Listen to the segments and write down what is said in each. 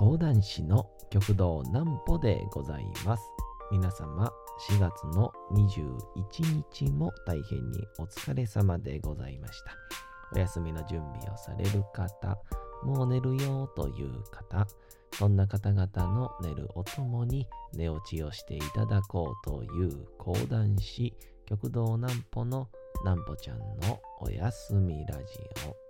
講談師の極道南歩でございます。皆様、4月の21日も大変にお疲れ様でございました。お休みの準備をされる方、もう寝るよという方、そんな方々の寝るおともに寝落ちをしていただこうという講談師、極道南歩の南歩ちゃんのおやすみラジオ。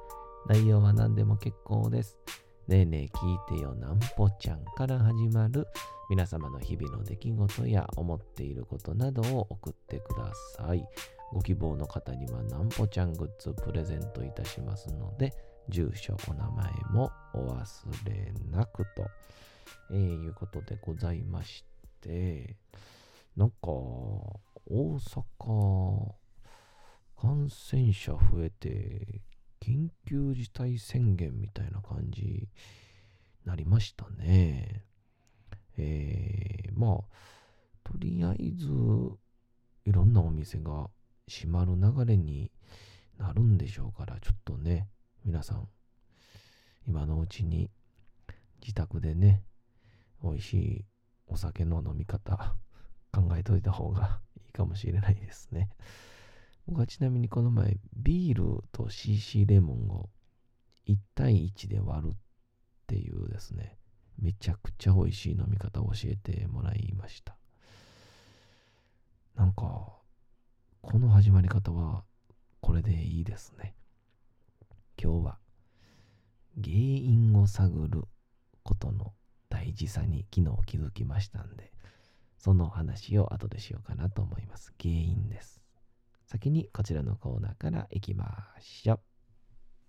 内容は何でも結構です。ねえねえ聞いてよなんぽちゃんから始まる皆様の日々の出来事や思っていることなどを送ってください。ご希望の方にはなんぽちゃんグッズプレゼントいたしますので、住所、お名前もお忘れなくと、えー、いうことでございまして、なんか、大阪、感染者増えて、緊急事態宣言みたいな感じになりましたね。えー、まあ、とりあえず、いろんなお店が閉まる流れになるんでしょうから、ちょっとね、皆さん、今のうちに自宅でね、美味しいお酒の飲み方考えといた方がいいかもしれないですね。僕はちなみにこの前、ビールと CC レモンを1対1で割るっていうですね、めちゃくちゃ美味しい飲み方を教えてもらいました。なんか、この始まり方はこれでいいですね。今日は原因を探ることの大事さに昨日気づきましたんで、その話を後でしようかなと思います。原因です。先にこちらのコーナーからいきましょ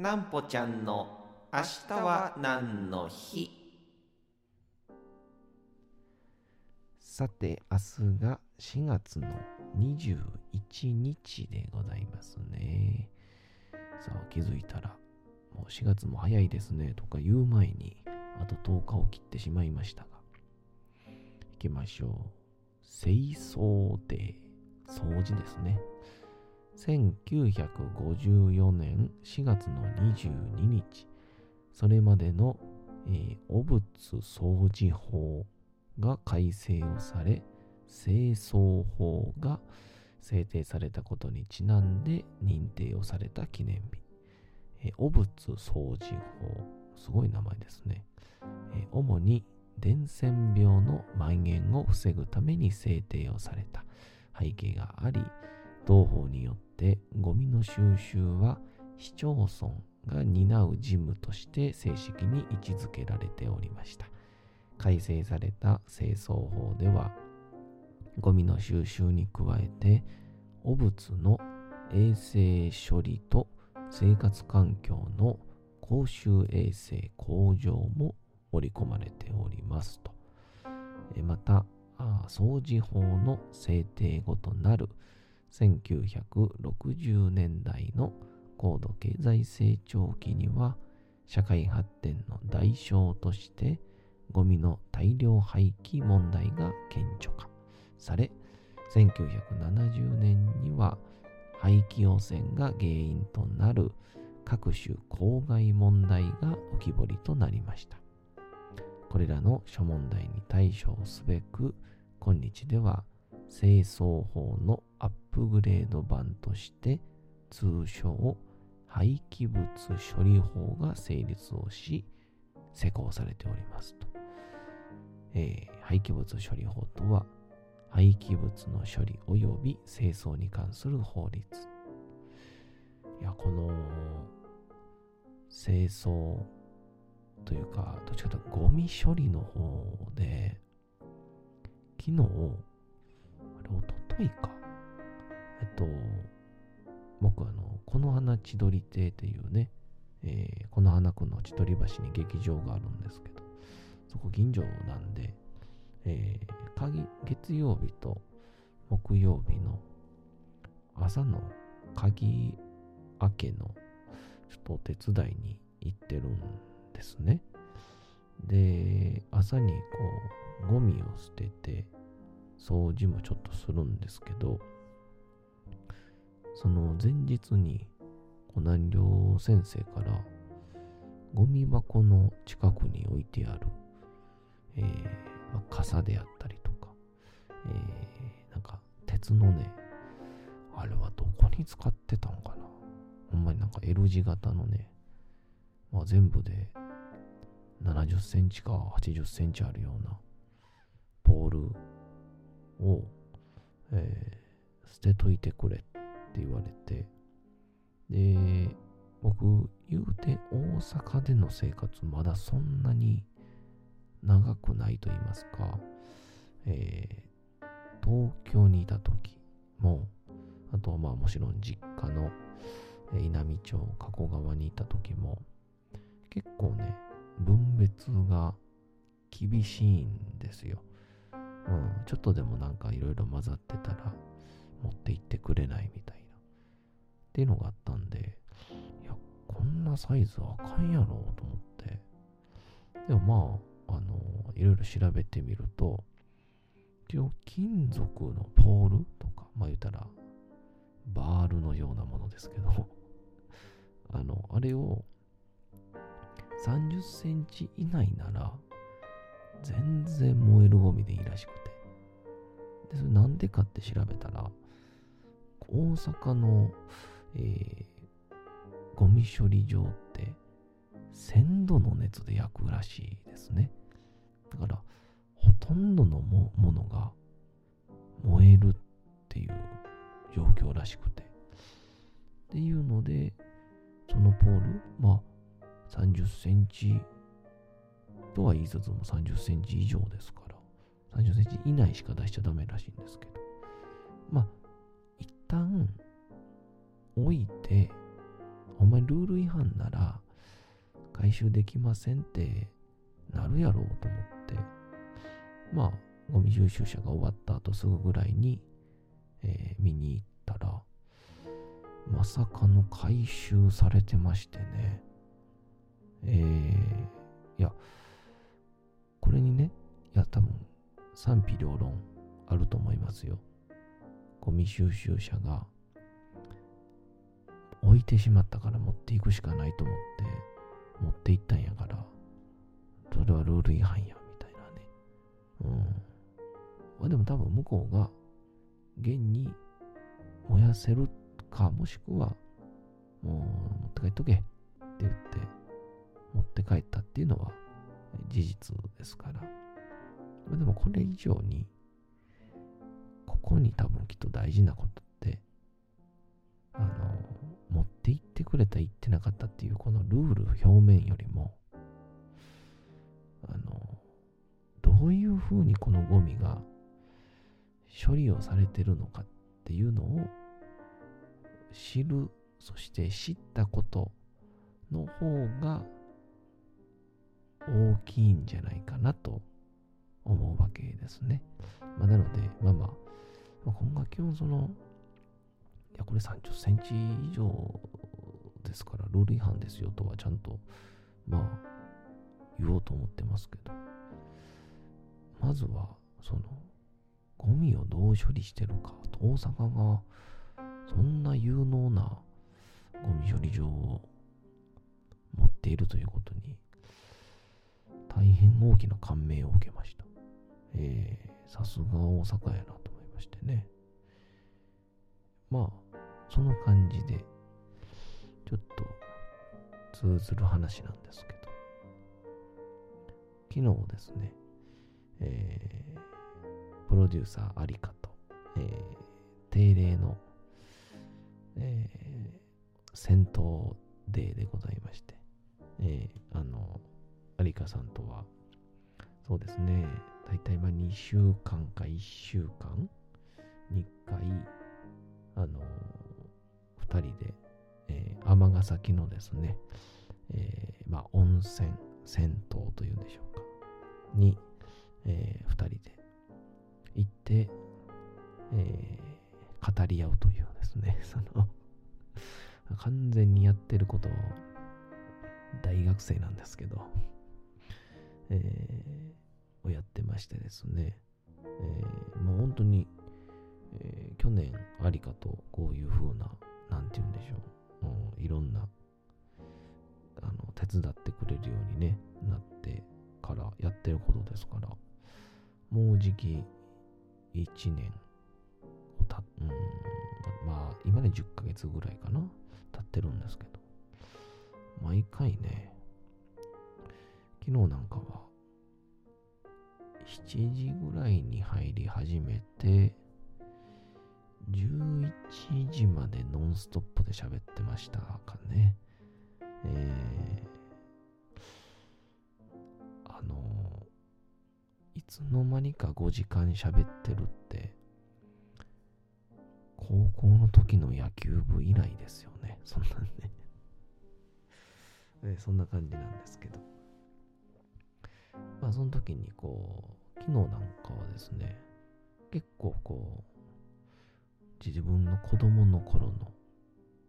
う。なんぽちゃんの明日は何の日？さて、明日が4月の21日でございますね。さあ、気づいたら、もう4月も早いですねとか言う前に、あと10日を切ってしまいましたが。行きましょう。清掃デー、掃除ですね。1954年4月の22日、それまでの、えー、汚物掃除法が改正をされ、清掃法が制定されたことにちなんで認定をされた記念日。えー、汚物掃除法、すごい名前ですね。えー、主に伝染病の蔓延を防ぐために制定をされた背景があり、同法によってゴミの収集は市町村が担う事務として正式に位置づけられておりました。改正された清掃法では、ゴミの収集に加えて、汚物の衛生処理と生活環境の公衆衛生向上も織り込まれておりますと。また、掃除法の制定後となる1960年代の高度経済成長期には社会発展の代償としてゴミの大量廃棄問題が顕著化され1970年には廃棄汚染が原因となる各種公害問題が浮き彫りとなりました。これらの諸問題に対処すべく今日では清掃法のアップグレード版として通称廃棄物処理法が成立をし施行されておりますと、えー、廃棄物処理法とは廃棄物の処理及び清掃に関する法律。いやこの清掃というかどっちかというとゴミ処理の方で昨日、おとといか。えっと、僕あの、この花千鳥亭っていうね、えー、この花区の千鳥橋に劇場があるんですけど、そこ近所なんで、えー、月曜日と木曜日の朝の鍵開けのちょっとお手伝いに行ってるんですね。で、朝にこう、ゴミを捨てて、掃除もちょっとするんですけど、その前日に、南寮先生から、ゴミ箱の近くに置いてある、えーまあ、傘であったりとか、えー、なんか鉄のね、あれはどこに使ってたんかな？ほんまになんか L 字型のね、まあ、全部で70センチか80センチあるようなポールを、えー、捨てといてくれって言われて、で、僕、言うて大阪での生活まだそんなに長くないと言いますか、えー、東京にいた時も、あとはまあもちろん実家の稲美町加古川にいた時も結構ね分別が厳しいんですよ。うん、ちょっとでもなんかいろいろ混ざってたら持って行ってくれないみたいな。っていうのがあったんで、いや、こんなサイズあかんやろと思って。でもまあ、あの、いろいろ調べてみると、一応金属のポールとか、まあ言ったら、バールのようなものですけど あの、あれを30センチ以内なら、全然燃えるゴミでいいらしくて。で、それなんでかって調べたら、大阪の、えー、ゴミ処理場って1000度の熱で焼くらしいですね。だから、ほとんどのものが燃えるっていう状況らしくて。っていうので、そのポール、まあ、30センチとは言いつつも30センチ以上ですから、30センチ以内しか出しちゃダメらしいんですけど、まあ、一旦置いて、お前ルール違反なら回収できませんってなるやろうと思って、まあ、ゴミ収集車が終わった後すぐぐらいに、えー、見に行ったら、まさかの回収されてましてね。えー、いや、これにね、いや、多分、賛否両論あると思いますよ。ゴミ収集車が置いてしまったから持っていくしかないと思って持っていったんやから、それはルール違反や、みたいなね。うん。まあでも多分向こうが現に燃やせるか、もしくはもう持って帰っとけって言って持って帰ったっていうのは事実ですから。まあ、でもこれ以上にここに多分きっと大事なことって、あの、持って行ってくれた、行ってなかったっていうこのルール表面よりも、あの、どういうふうにこのゴミが処理をされてるのかっていうのを知る、そして知ったことの方が大きいんじゃないかなと思うわけですね。まあ、なので、まあまあ、まあ、今学期もその、いや、これ30センチ以上ですから、ルール違反ですよとはちゃんと、まあ、言おうと思ってますけど、まずは、その、ゴミをどう処理してるか、大阪が、そんな有能なゴミ処理場を持っているということに、大変大きな感銘を受けました。えー、さすが大阪やなと思いましてね。まあ、その感じで、ちょっと通ずる話なんですけど、昨日ですね、えー、プロデューサー有香と、えー、定例の、えー、戦闘デーでございまして、えー、あの、有香さんとは、そうですね、だいたいまあ2週間か1週間に1回、あの、2人で、えー、尼崎のですね、えー、まあ温泉、銭湯というんでしょうか。に、えー、2人で行って、えー語り合うというですね、その、完全にやってることを大学生なんですけど、えーをやってましてですね、えーもう本当に、えー去年ありかとこういう風な、なんて言うんでしょう、ういろんな、あの、手伝ってくれるようにね、なってからやってることですから、もうじき1年をた、うん、まあ、今で10ヶ月ぐらいかな、経ってるんですけど、毎回ね、昨日なんかは、7時ぐらいに入り始めて、11時までノンストップで喋ってましたかね。えー、あのいつの間にか5時間喋ってるって、高校の時の野球部以来ですよね。そんなんね。え そんな感じなんですけど。まあその時にこう、昨日なんかはですね、結構こう、自分の子供の頃の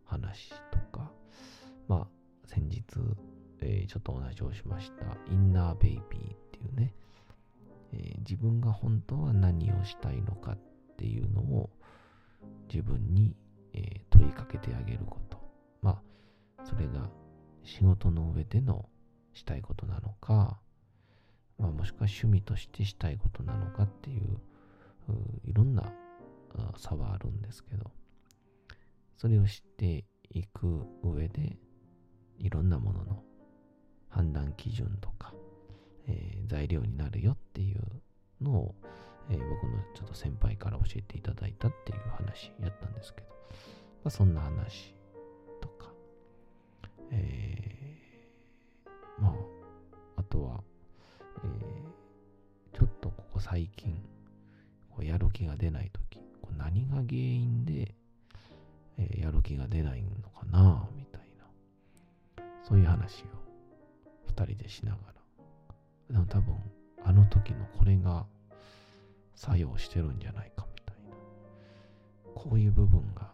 話とか、まあ先日、えーちょっとお話をしました、インナーベイビーっていうね、えー自分が本当は何をしたいのかっていうのを自分に、えー問いかけてあげること。まあ、それが仕事の上でのしたいことなのか、まあ、もしくは趣味としてしたいことなのかっていう、いろんな差はあるんですけど、それを知っていく上で、いろんなものの判断基準とか、えー材料になるよっていうのを、えー僕のちょっと先輩から教えていただいたっていう話やったんですけど、まあ、そんな話とか、えーまあ、あとは、えーちょっとここ最近、こうやる気が出ないとき、こう何が原因で、えーやる気が出ないのかな、みたいな、そういう話を二人でしながら、でも多分、あの時のこれが作用してるんじゃないかみたいな、こういう部分が、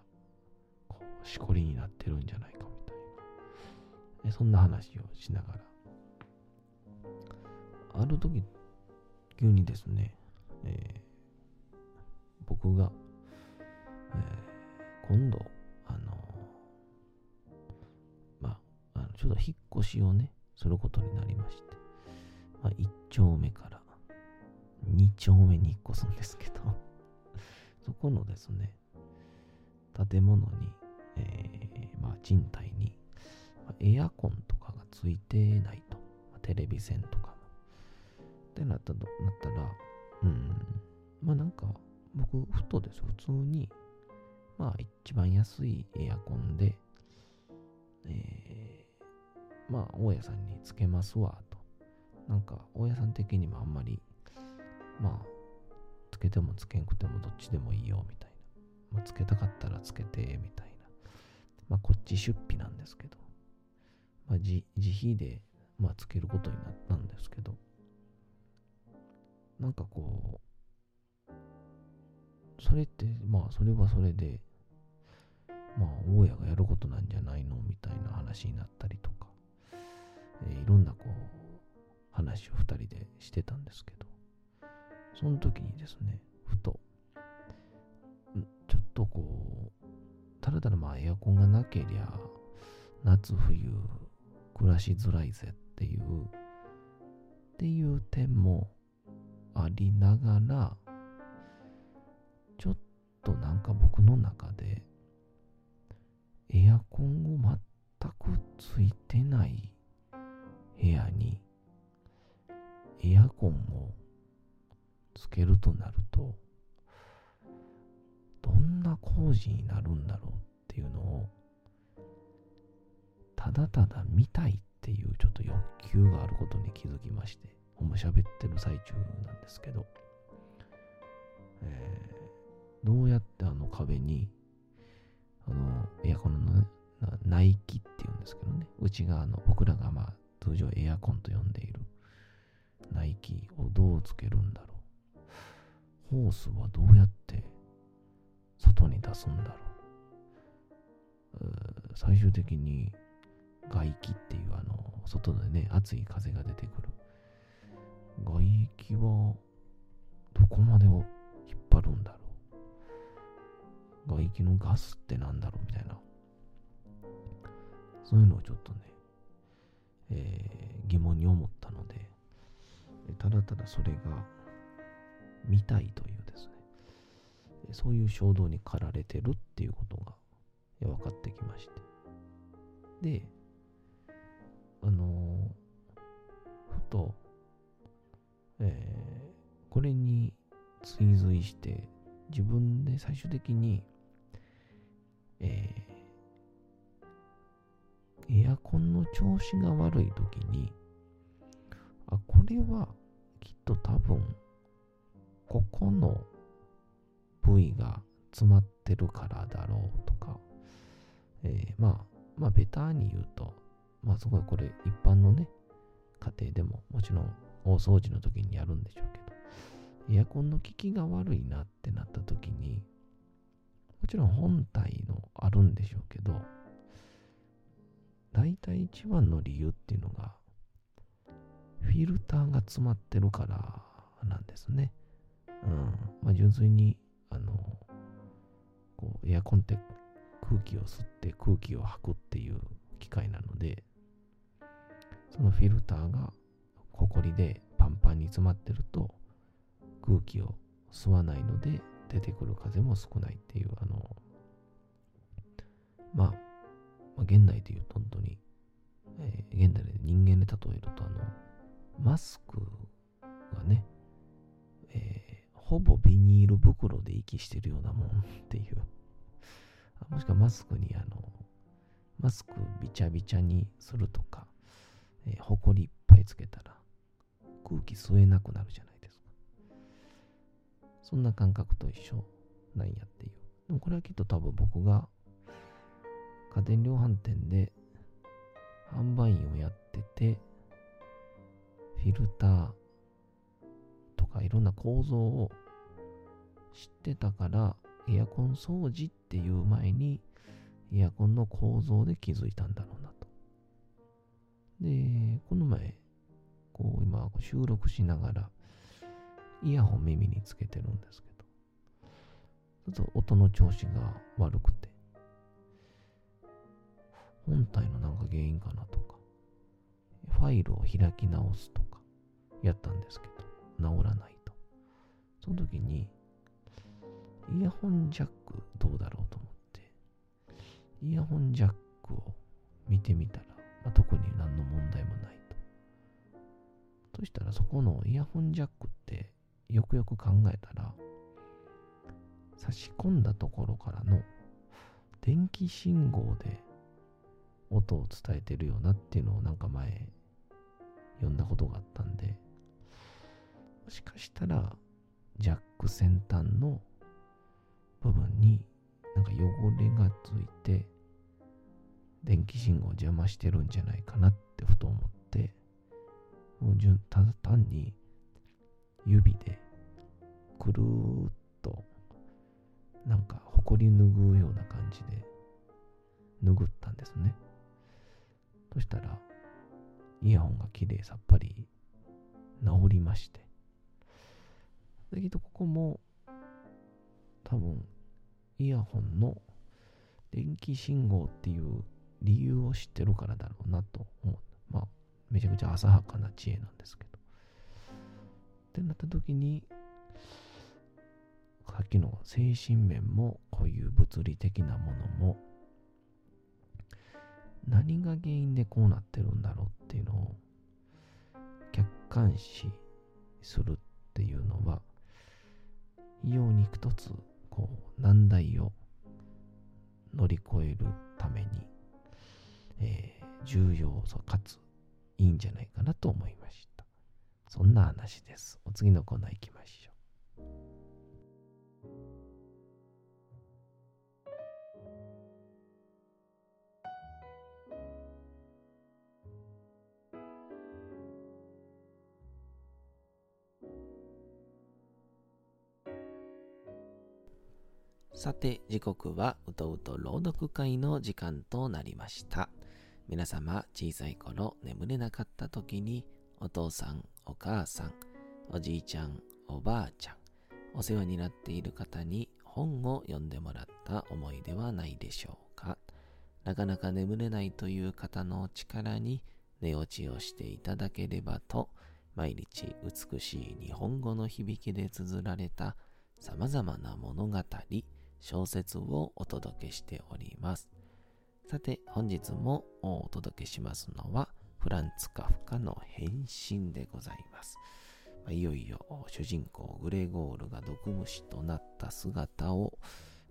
こう、しこりになってるんじゃないかみたいな、そんな話をしながら、ある時、急にですね、えー僕が、えー今度、あのまあ、あのちょっと引っ越しをね、することになりまして、まあ、1丁目から2丁目に引っ越すんですけど、そこのですね、建物に、えーまあ、賃貸に、エアコンとかがついてないと。テレビ線とか。ってなったなったら、うん、まあなんか、僕、ふとです、普通に、まあ一番安いエアコンで、えー、まあ大家さんにつけますわ、と。なんか、大家さん的にもあんまり、まあ、つけてもつけんくてもどっちでもいいよ、みたいな。まあ、つけたかったらつけて、みたいな。まあ、こっち出費なんですけど、まあ、自自費で、まあ、つけることになったんですけど、なんかこう、それって、まあ、それはそれで、まあ、大家がやることなんじゃないの？みたいな話になったりとか、えーいろんなこう、話を二人でしてたんですけど、その時にですね、ふと、ちょっとこう、ただただまあエアコンがなけりゃ、夏冬暮らしづらいぜっていう、っていう点もありながら、ちょっとなんか僕の中で、エアコンを全くついてない部屋に、エアコンをつけるとなると、どんな工事になるんだろうっていうのを、ただただ見たいっていうちょっと欲求があることに気づきまして、喋ってる最中なんですけど、えーどうやってあの壁に、あの、エアコンのね、内気っていうんですけどね、内側の僕らがまあ通常エアコンと呼んでいる、内気をどうつけるんだろう。ホースはどうやって外に出すんだろう。う最終的に外気っていうあの、外でね、熱い風が出てくる。外気はどこまでを引っ張るんだろう？外気のガスってなんだろう？みたいな。そういうのをちょっとね、えー、疑問に思ったので、ただただそれが見たいというですね、そういう衝動に駆られてるっていうことが分かってきまして。で、あの、ふと、えー、これに追随して自分で最終的に、えー、エアコンの調子が悪い時にあこれはきっと多分ここの部位が詰まってるからだろうとか、えー、まあまあベターに言うとまあすごいこれ一般のね家庭でももちろん大掃除の時にやるんでしょうけど、エアコンの効きが悪いなってなった時に、もちろん本体のあるんでしょうけど、大体一番の理由っていうのが、フィルターが詰まってるからなんですね。うん。まあ、純粋に、あの、こう、エアコンって空気を吸って空気を吐くっていう機械なので、そのフィルターがほこりでパンパンに詰まってると空気を吸わないので出てくる風も少ないっていうあのまあ、まあ、現代でいうと本当に、えー、現代で人間で例えるとあのマスクがね、えー、ほぼビニール袋で息してるようなもんっていう。もしくはマスクにあのマスクびちゃびちゃにするとか、えー、ほこりいっぱいつけたら空気吸えなくなるじゃないですか。そんな感覚と一緒なんやっていう。でもこれはきっと多分僕が家電量販店で販売員をやってて、フィルターとかいろんな構造を知ってたから、エアコン掃除っていう前に、エアコンの構造で気づいたんだろうなと。で、この前、こう今収録しながらイヤホン耳につけてるんですけど、ちょっと音の調子が悪くて、本体のなんか原因かなとか、ファイルを開き直すとかやったんですけど、治らないと。その時に、イヤホンジャックどうだろうと思って、イヤホンジャックを見てみたら、まあ、特に何の問題もない。そしたらそこのイヤホンジャックってよくよく考えたら差し込んだところからの電気信号で音を伝えてるよなっていうのをなんか前読んだことがあったんでもしかしたらジャック先端の部分になんか汚れがついて電気信号を邪魔してるんじゃないかなってふと思って。もうただ単に指でくるーっとなんか埃拭うような感じで拭ったんですね。そしたらイヤホンがきれいさっぱり治りまして。だけどここも多分イヤホンの電気信号っていう理由を知ってるからだろうなと思う。まあめちゃくちゃ浅はかな知恵なんですけど。ってなった時に、さっきの精神面もこういう物理的なものも何が原因でこうなってるんだろうっていうのを客観視するっていうのは非常に一つこう難題を乗り越えるために、えー、重要かついいんじゃないかなと思いました。そんな話です。お次のコーナー行きましょう。さて時刻はうとうと朗読会の時間となりました皆様、小さい頃眠れなかった時に、お父さん、お母さん、おじいちゃん、おばあちゃん、お世話になっている方に本を読んでもらった思いではないでしょうか？なかなか眠れないという方の力に寝落ちをしていただければと、毎日美しい日本語の響きで綴られた様々な物語、小説をお届けしております。さて、本日もお届けしますのは、フランツ・カフカの変身でございます。まいよいよ主人公グレゴールが毒虫となった姿を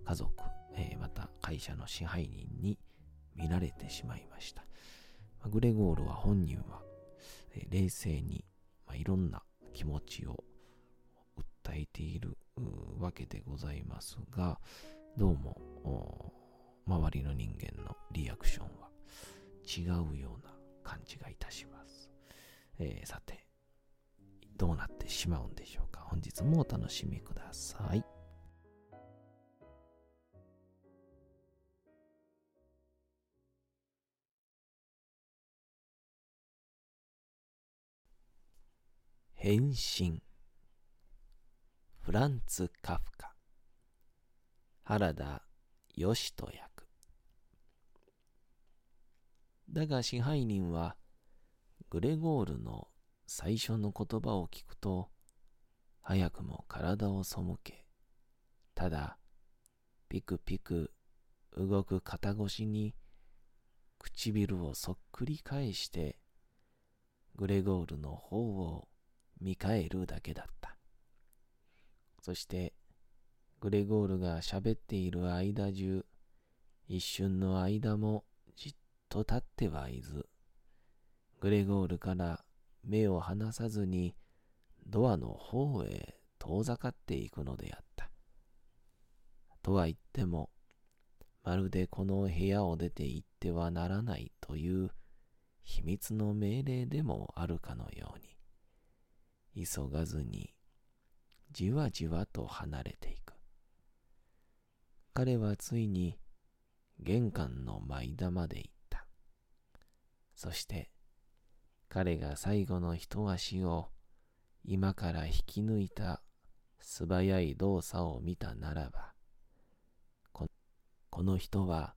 家族、えーまた会社の支配人に見られてしまいました。まグレゴールは本人は、えー冷静に、まあいろんな気持ちを訴えているわけでございますが、どうも周りの人間のリアクションは違うような感じがいたします。えーさて、どうなってしまうんでしょうか。本日もお楽しみください。変身フランツ・カフカ原田義人役だが支配人はグレゴールの最初の言葉を聞くと早くも体を背けただピクピク動く肩越しに唇をそっくり返してグレゴールの方を見返るだけだった。そして、グレゴールが喋っている間中、一瞬の間もと立ってはいず、グレゴールから目を離さずにドアの方へ遠ざかっていくのであった。とは言っても、まるでこの部屋を出て行ってはならないという秘密の命令でもあるかのように、急がずにじわじわと離れていく。彼はついに玄関の前田まで行った。そして彼が最後の一足を今から引き抜いた素早い動作を見たならば、この人は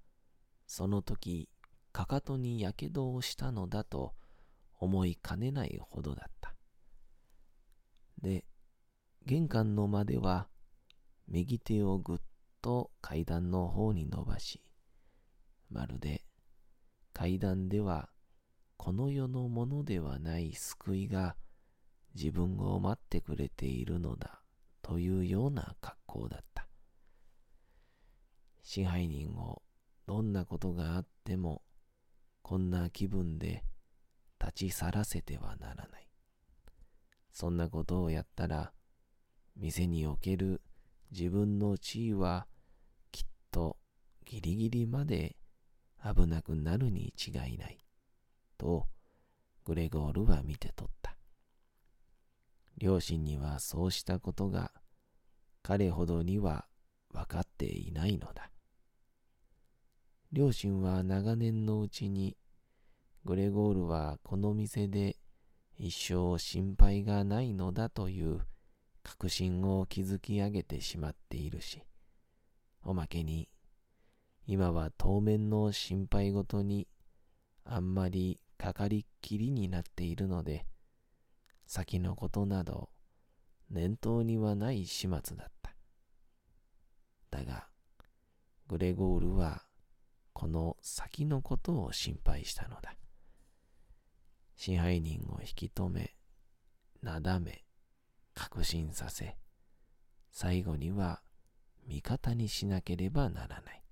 その時かかとにやけどをしたのだと思いかねないほどだった。で、玄関の間では、右手をぐっと階段の方に伸ばし、まるで階段ではこの世のものではない救いが自分を待ってくれているのだというような格好だった。支配人をどんなことがあってもこんな気分で立ち去らせてはならない。そんなことをやったら、店における自分の地位はきっとギリギリまで危なくなるに違いない。と、グレゴールは見て取った。両親にはそうしたことが彼ほどには分かっていないのだ。両親は長年のうちにグレゴールはこの店で一生心配がないのだという確信を築き上げてしまっているし、おまけに、今は当面の心配事にあんまりかかりっきりになっているので、先のことなど念頭にはない始末だった。だが、グレゴールはこの先のことを心配したのだ。支配人を引き止め、なだめ、確信させ、最後には味方にしなければならない。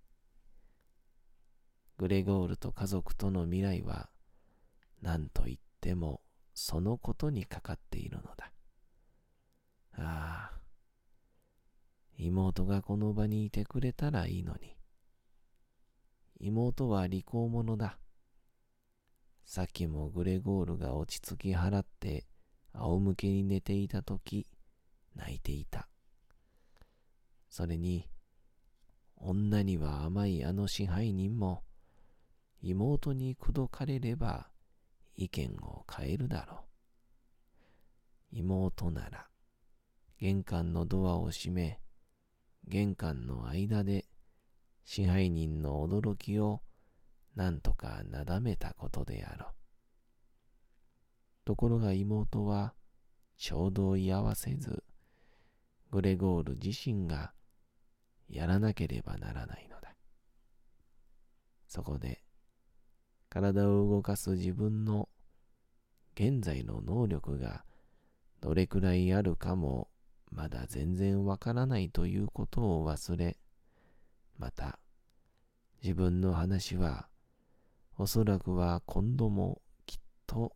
グレゴールと家族との未来は、何と言ってもそのことにかかっているのだ。ああ、妹がこの場にいてくれたらいいのに。妹は利口者だ。さっきもグレゴールが落ち着き払って仰向けに寝ていたとき泣いていた。それに女には甘いあの支配人も、妹に口説かれれば意見を変えるだろう。妹なら、玄関のドアを閉め、玄関の間で支配人の驚きをなんとかなだめたことであろう。ところが妹はちょうど居合わせず、グレゴール自身がやらなければならないのだ。そこで、体を動かす自分の現在の能力がどれくらいあるかもまだ全然わからないということを忘れ、また自分の話はおそらくは今度もきっと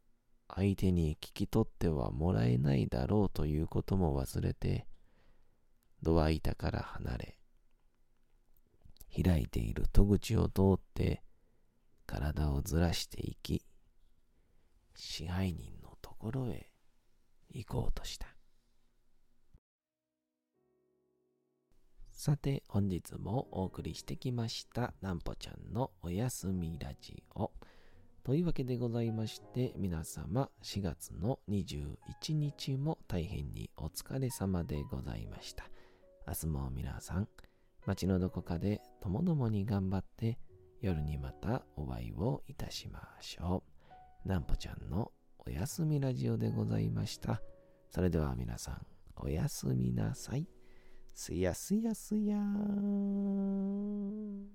相手に聞き取ってはもらえないだろうということも忘れて、ドア板から離れ、開いている戸口を通って体をずらしていき、支配人のところへ行こうとした。さて、本日もお送りしてきました、なんぽちゃんのおやすみラジオ。というわけでございまして、皆様4月の21日も大変にお疲れ様でございました。明日も皆さん、街のどこかでともどもに頑張って夜にまたお会いをいたしましょう。なんぽちゃんのおやすみラジオでございました。それでは皆さん、おやすみなさい。すやすやすやーん。